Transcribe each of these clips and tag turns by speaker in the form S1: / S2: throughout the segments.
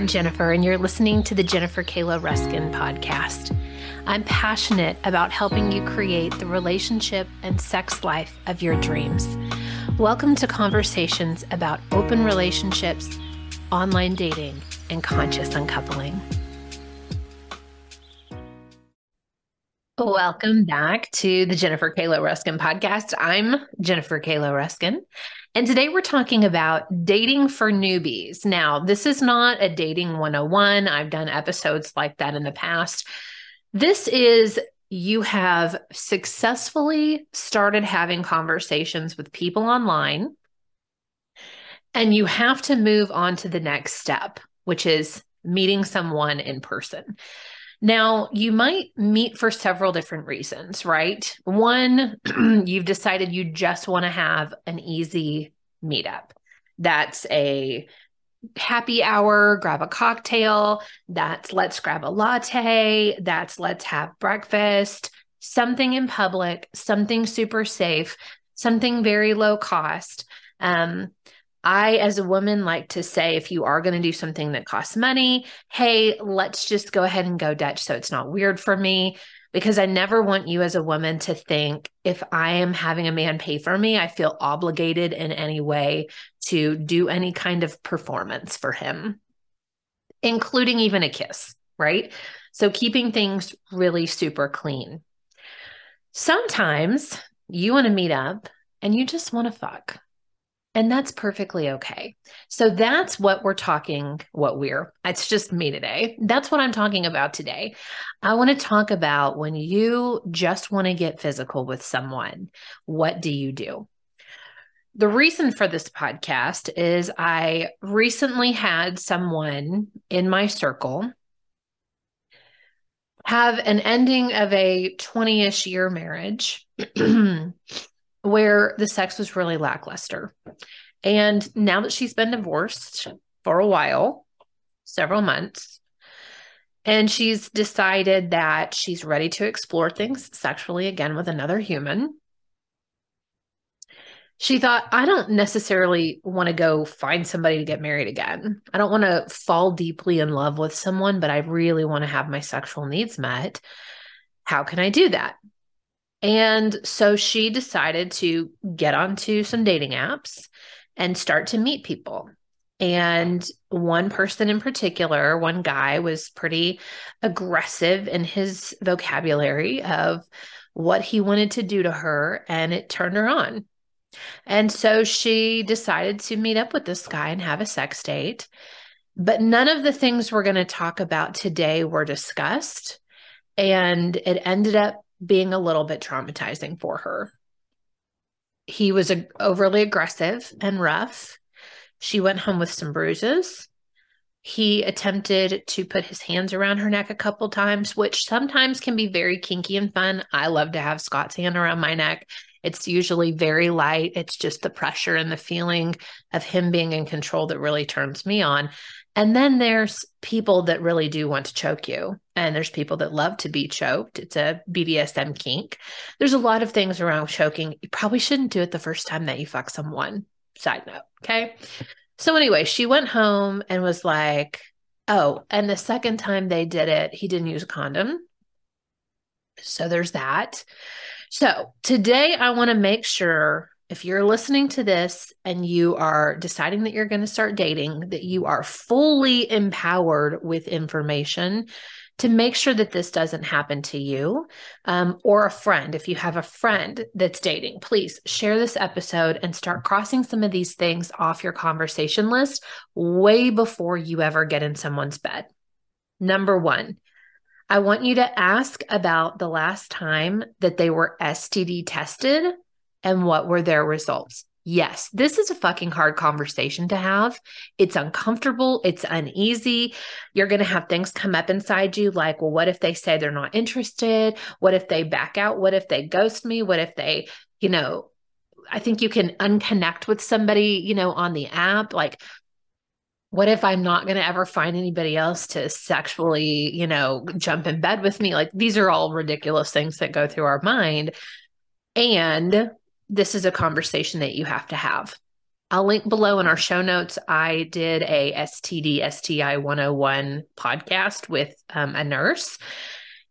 S1: I'm Jennifer, and you're listening to the Jennifer Kayla Ruskin podcast. I'm passionate about helping you create the relationship and sex life of your dreams. Welcome to conversations about open relationships, online dating, and conscious uncoupling. Welcome back to the Jennifer Kayla Ruskin podcast. I'm Jennifer Kayla Ruskin, and today we're talking about dating for newbies. Now, this is not a dating 101. I've done episodes like that in the past. This is you have successfully started having conversations with people online, and you have to move on to the next step, which is meeting someone in person. Now, you might meet for several different reasons, right? One, you've decided you just want to have an easy meetup. That's a happy hour, grab a cocktail. That's let's grab a latte. That's let's have breakfast, something in public, something super safe, something very low cost. Um, I, as a woman, like to say if you are going to do something that costs money, hey, let's just go ahead and go Dutch so it's not weird for me. Because I never want you as a woman to think if I am having a man pay for me, I feel obligated in any way to do any kind of performance for him, including even a kiss, right? So keeping things really super clean. Sometimes you want to meet up and you just want to fuck and that's perfectly okay. So that's what we're talking, what we're, it's just me today. That's what I'm talking about today. I want to talk about when you just want to get physical with someone, what do you do? The reason for this podcast is I recently had someone in my circle have an ending of a 20 ish year marriage. where the sex was really lackluster. And now that she's been divorced for a while, several months, and she's decided that she's ready to explore things sexually again with another human. She thought, I don't necessarily want to go find somebody to get married again. I don't want to fall deeply in love with someone, but I really want to have my sexual needs met. How can I do that? And so she decided to get onto some dating apps and start to meet people. And one person in particular, one guy was pretty aggressive in his vocabulary of what he wanted to do to her, and it turned her on. And so she decided to meet up with this guy and have a sex date. But none of the things we're going to talk about today were discussed. And it ended up being a little bit traumatizing for her. He was a, overly aggressive and rough. She went home with some bruises. He attempted to put his hands around her neck a couple times, which sometimes can be very kinky and fun. I love to have Scott's hand around my neck. It's usually very light. It's just the pressure and the feeling of him being in control that really turns me on. And then there's people that really do want to choke you. And there's people that love to be choked. It's a BDSM kink. There's a lot of things around choking. You probably shouldn't do it the first time that you fuck someone. Side note. Okay. So, anyway, she went home and was like, oh, and the second time they did it, he didn't use a condom. So, there's that. So, today I want to make sure if you're listening to this and you are deciding that you're going to start dating, that you are fully empowered with information to make sure that this doesn't happen to you um, or a friend. If you have a friend that's dating, please share this episode and start crossing some of these things off your conversation list way before you ever get in someone's bed. Number one, I want you to ask about the last time that they were STD tested and what were their results? Yes, this is a fucking hard conversation to have. It's uncomfortable. It's uneasy. You're going to have things come up inside you like, well, what if they say they're not interested? What if they back out? What if they ghost me? What if they, you know, I think you can unconnect with somebody, you know, on the app. Like, what if I'm not going to ever find anybody else to sexually, you know, jump in bed with me? Like, these are all ridiculous things that go through our mind. And this is a conversation that you have to have. I'll link below in our show notes. I did a STD STI 101 podcast with um, a nurse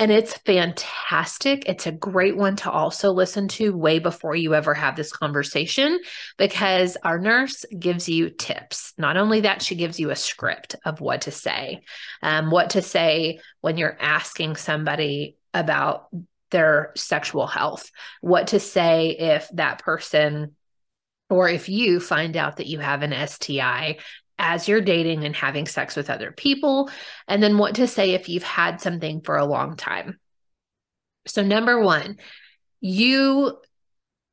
S1: and it's fantastic. It's a great one to also listen to way before you ever have this conversation because our nurse gives you tips. Not only that, she gives you a script of what to say, um, what to say when you're asking somebody about their sexual health, what to say if that person or if you find out that you have an STI as you're dating and having sex with other people, and then what to say if you've had something for a long time. So, number one, you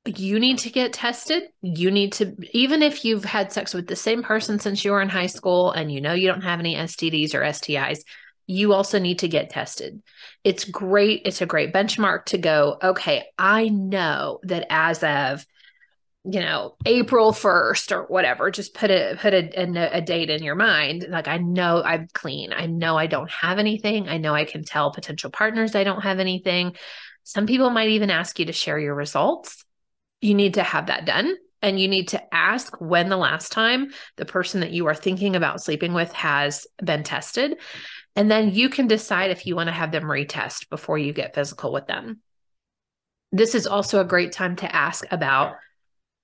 S1: you need to get tested. You need to, even if you've had sex with the same person since you were in high school and you know you don't have any STDs or STIs, you also need to get tested. It's great. It's a great benchmark to go, okay, I know that as of you know april 1st or whatever just put a put a, a, a, date in your mind. Like i know i'm clean. I know i don't have anything. I know i can tell potential partners i don't have anything. Some people might even ask you to share your results. You need to have that done and you need to ask when the last time the person that you are thinking about sleeping with has been tested and then you can decide if you want to have them retest before you get physical with them this is also a great time to ask about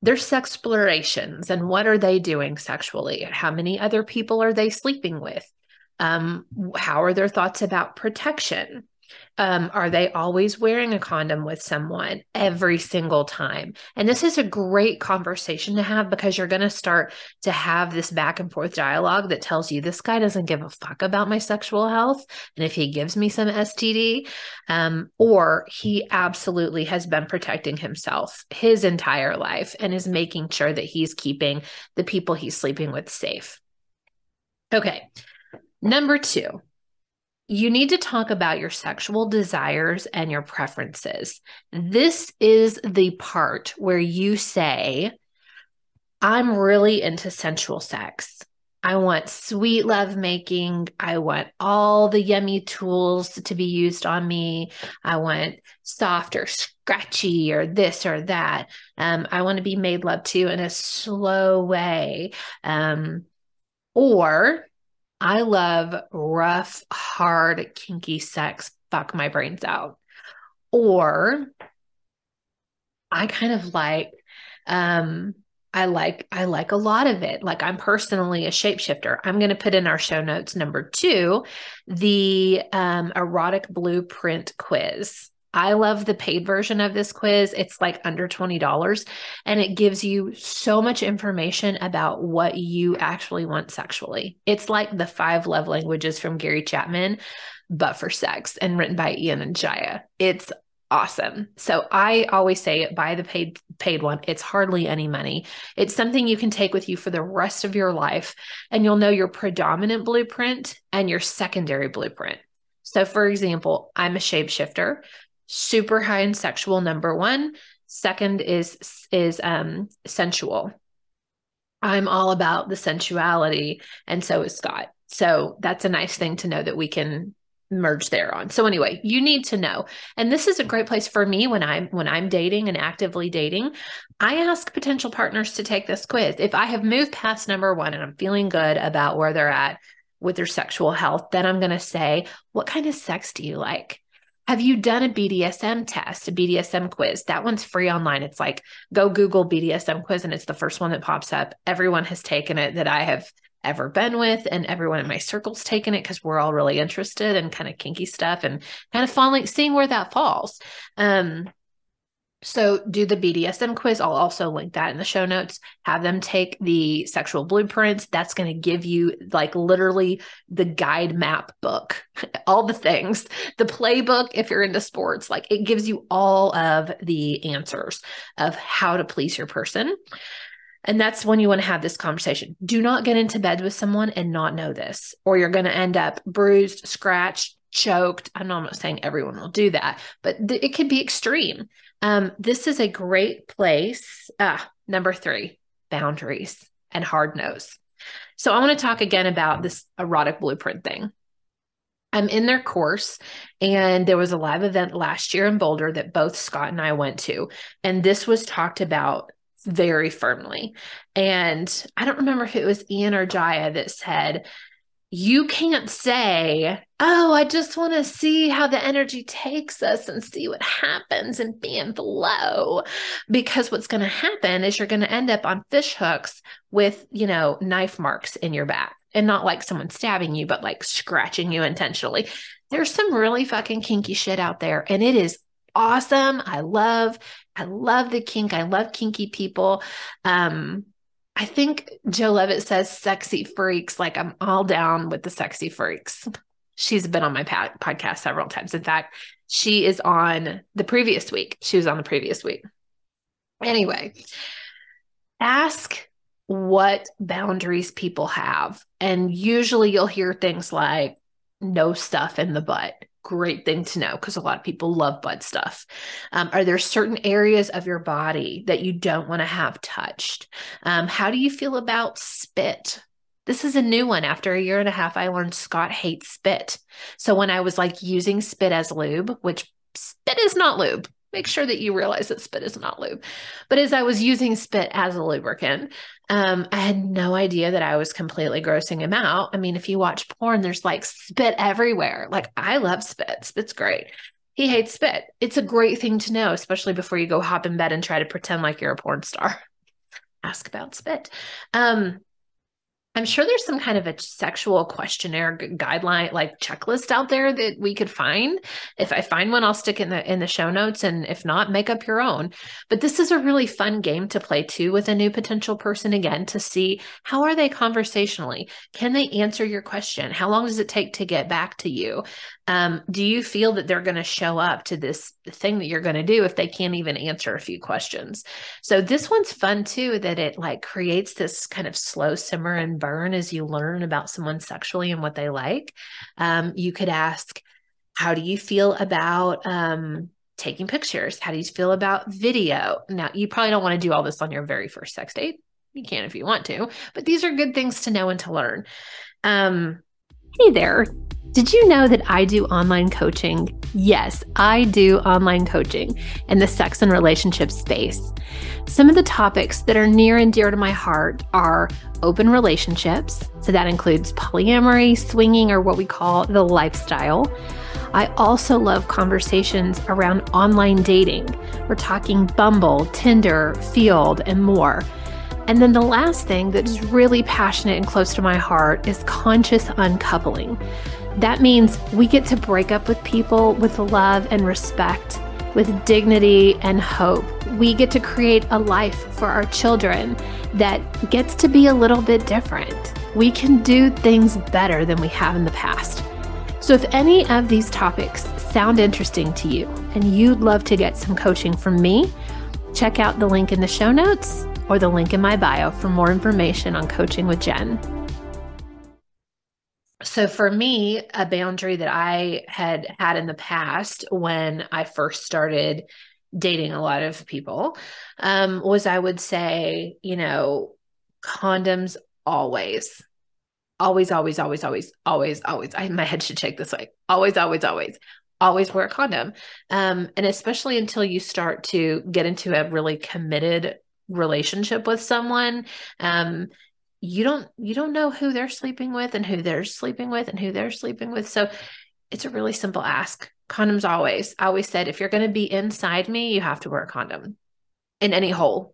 S1: their sex explorations and what are they doing sexually? How many other people are they sleeping with? Um, how are their thoughts about protection? Um, are they always wearing a condom with someone every single time? And this is a great conversation to have because you're going to start to have this back and forth dialogue that tells you this guy doesn't give a fuck about my sexual health. And if he gives me some STD, um, or he absolutely has been protecting himself his entire life and is making sure that he's keeping the people he's sleeping with safe. Okay. Number two, you need to talk about your sexual desires and your preferences. This is the part where you say, I'm really into sensual sex. I want sweet love making. I want all the yummy tools to be used on me. I want soft or scratchy or this or that. Um, I want to be made love to in a slow way. Um, or I love rough, hard, kinky sex, fuck my brains out. Or I kind of like um I like I like a lot of it. Like I'm personally a shapeshifter. I'm going to put in our show notes number 2 the um erotic blueprint quiz. I love the paid version of this quiz. It's like under $20 and it gives you so much information about what you actually want sexually. It's like the five love languages from Gary Chapman, but for sex and written by Ian and Jaiya. It's awesome. So I always say buy the paid paid one. It's hardly any money. It's something you can take with you for the rest of your life and you'll know your predominant blueprint and your secondary blueprint. So for example, I'm a shapeshifter super high in sexual number one. Second is is um sensual. I'm all about the sensuality and so is scott. So that's a nice thing to know that we can merge there on. So anyway you need to know. And this is a great place for me when i'm when i'm dating and actively dating. I ask potential partners to take this quiz. If i have moved past number one and i'm feeling good about where they're at with their sexual health then i'm going to say what kind of sex do you like have you done a BDSM test, a BDSM quiz? That one's free online. It's like go Google BDSM quiz and it's the first one that pops up. Everyone has taken it that I have ever been with, and everyone in my circle's taken it because we're all really interested in kind of kinky stuff and kind of falling, seeing where that falls. Um, so, do the BDSM quiz. I'll also link that in the show notes. Have them take the sexual blueprints. That's going to give you, like, literally the guide map book, all the things, the playbook if you're into sports. Like, it gives you all of the answers of how to please your person. And that's when you want to have this conversation. Do not get into bed with someone and not know this, or you're going to end up bruised, scratched, choked. I know I'm not saying everyone will do that, but th- it could be extreme. Um, this is a great place. Ah, number three, boundaries and hard nose. So I want to talk again about this erotic blueprint thing. I'm in their course, and there was a live event last year in Boulder that both Scott and I went to. And this was talked about very firmly. And I don't remember if it was Ian or Jaiya that said, you can't say, Oh, I just want to see how the energy takes us and see what happens and be in flow. Because what's going to happen is you're going to end up on fish hooks with, you know, knife marks in your back and not like someone stabbing you, but like scratching you intentionally. There's some really fucking kinky shit out there and it is awesome. I love, I love the kink. I love kinky people. Um, I think Joe Levitt says sexy freaks. Like I'm all down with the sexy freaks. She's been on my podcast several times. In fact, she is on the previous week. She was on the previous week. Anyway, ask what boundaries people have. And usually you'll hear things like no stuff in the butt great thing to know because a lot of people love butt stuff. Um, are there certain areas of your body that you don't want to have touched? Um, how do you feel about spit? This is a new one. After a year and a half, I learned Scott hates spit. So when I was like using spit as lube, which spit is not lube, make sure that you realize that spit is not lube. But as I was using spit as a lubricant, um, I had no idea that I was completely grossing him out. I mean, if you watch porn, there's like spit everywhere. Like I love spit. Spit's great. He hates spit. It's a great thing to know, especially before you go hop in bed and try to pretend like you're a porn star. Ask about spit. Um, I'm sure there's some kind of a sexual questionnaire guideline like checklist out there that we could find. If I find one, I'll stick in the in the show notes and if not, make up your own. But this is a really fun game to play too with a new potential person again to see how are they conversationally? Can they answer your question? How long does it take to get back to you? Um, do you feel that they're going to show up to this thing that you're going to do if they can't even answer a few questions? So this one's fun too that it like creates this kind of slow simmer and burn as you learn about someone sexually and what they like. Um, you could ask, how do you feel about um, taking pictures? How do you feel about video? Now, you probably don't want to do all this on your very first sex date. You can if you want to, but these are good things to know and to learn. Um, hey there. Did you know that I do online coaching? Yes, I do online coaching in the sex and relationship space. Some of the topics that are near and dear to my heart are open relationships. So that includes polyamory, swinging, or what we call the lifestyle. I also love conversations around online dating. We're talking Bumble, Tinder, Feeld, and more. And then the last thing that is really passionate and close to my heart is conscious uncoupling. That means we get to break up with people with love and respect, with dignity and hope. We get to create a life for our children that gets to be a little bit different. We can do things better than we have in the past. So, if any of these topics sound interesting to you and you'd love to get some coaching from me, check out the link in the show notes or the link in my bio for more information on coaching with Jen. So, for me, a boundary that I had had in the past when I first started dating a lot of people um, was I would say, you know, condoms always. Always, always, always, always, always, always. I, my head should shake this way. Always, always, always, always wear a condom. Um, and especially until you start to get into a really committed relationship with someone um you don't you don't know who they're sleeping with and who they're sleeping with and who they're sleeping with. So it's a really simple ask. Condoms always i always said if you're going to be inside me you have to wear a condom in any hole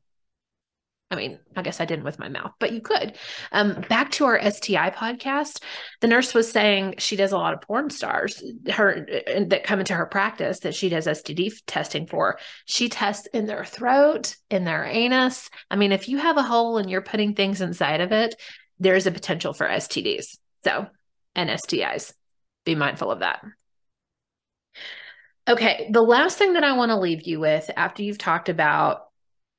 S1: I mean, I guess I didn't with my mouth, but you could. Um, back to our STI podcast, the nurse was saying she does a lot of porn stars her that come into her practice that she does STD testing for. She tests in their throat, in their anus. I mean, if you have a hole and you're putting things inside of it, there's a potential for STDs. So, and STIs. Be mindful of that. Okay, the last thing that I want to leave you with after you've talked about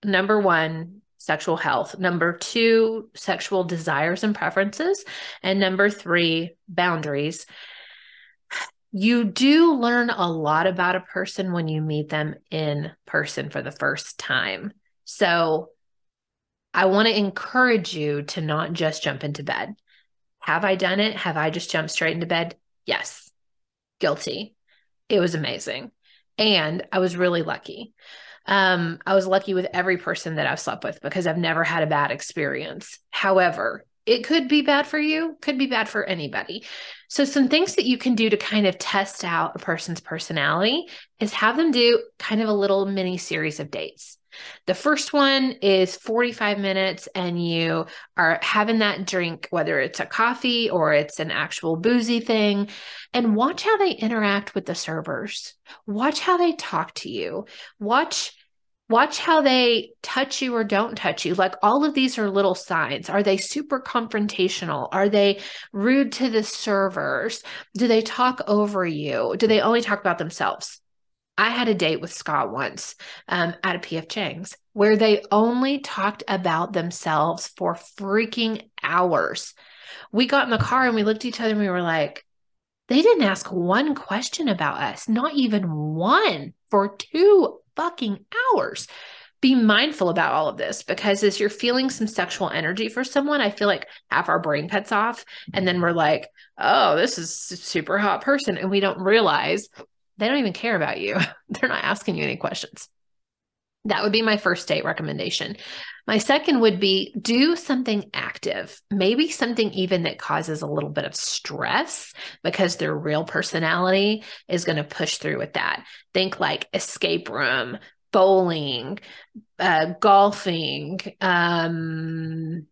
S1: number one, sexual health. Number two, sexual desires and preferences. And number three, boundaries. You do learn a lot about a person when you meet them in person for the first time. So I want to encourage you to not just jump into bed. Have I done it? Have I just jumped straight into bed? Yes. Guilty. It was amazing. And I was really lucky. Um, I was lucky with every person that I've slept with because I've never had a bad experience. However, it could be bad for you, could be bad for anybody. So, some things that you can do to kind of test out a person's personality is have them do kind of a little mini series of dates. The first one is 45 minutes, and you are having that drink, whether it's a coffee or it's an actual boozy thing, and watch how they interact with the servers. Watch how they talk to you. Watch Watch how they touch you or don't touch you. Like all of these are little signs. Are they super confrontational? Are they rude to the servers? Do they talk over you? Do they only talk about themselves? I had a date with Scott once um, at a PF Chang's where they only talked about themselves for freaking hours. We got in the car and we looked at each other and we were like, they didn't ask one question about us, not even one for two fucking hours. Be mindful about all of this because as you're feeling some sexual energy for someone, I feel like half our brain cuts off. And then we're like, oh, this is super hot person. And we don't realize they don't even care about you. They're not asking you any questions. That would be my first date recommendation. My second would be do something active, maybe something even that causes a little bit of stress because their real personality is going to push through with that. Think like escape room, bowling, uh, golfing, um,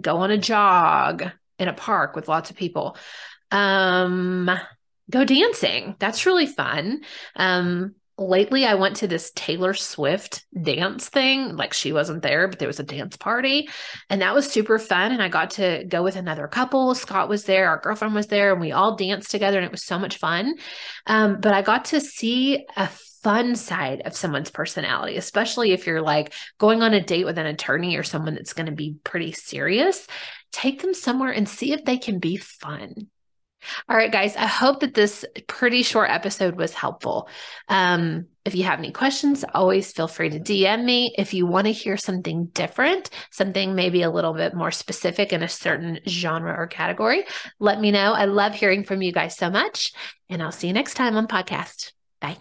S1: go on a jog in a park with lots of people. Um, go dancing. That's really fun. Um, lately I went to this Taylor Swift dance thing. Like she wasn't there, but there was a dance party. And that was super fun. And I got to go with another couple. Scott was there, our girlfriend was there, and we all danced together. And it was so much fun. Um, but I got to see a fun side of someone's personality, especially if you're like going on a date with an attorney or someone that's going to be pretty serious. Take them somewhere and see if they can be fun. All right, guys, I hope that this pretty short episode was helpful. Um, if you have any questions, always feel free to DM me. If you want to hear something different, something maybe a little bit more specific in a certain genre or category, let me know. I love hearing from you guys so much. And I'll see you next time on podcast. Bye.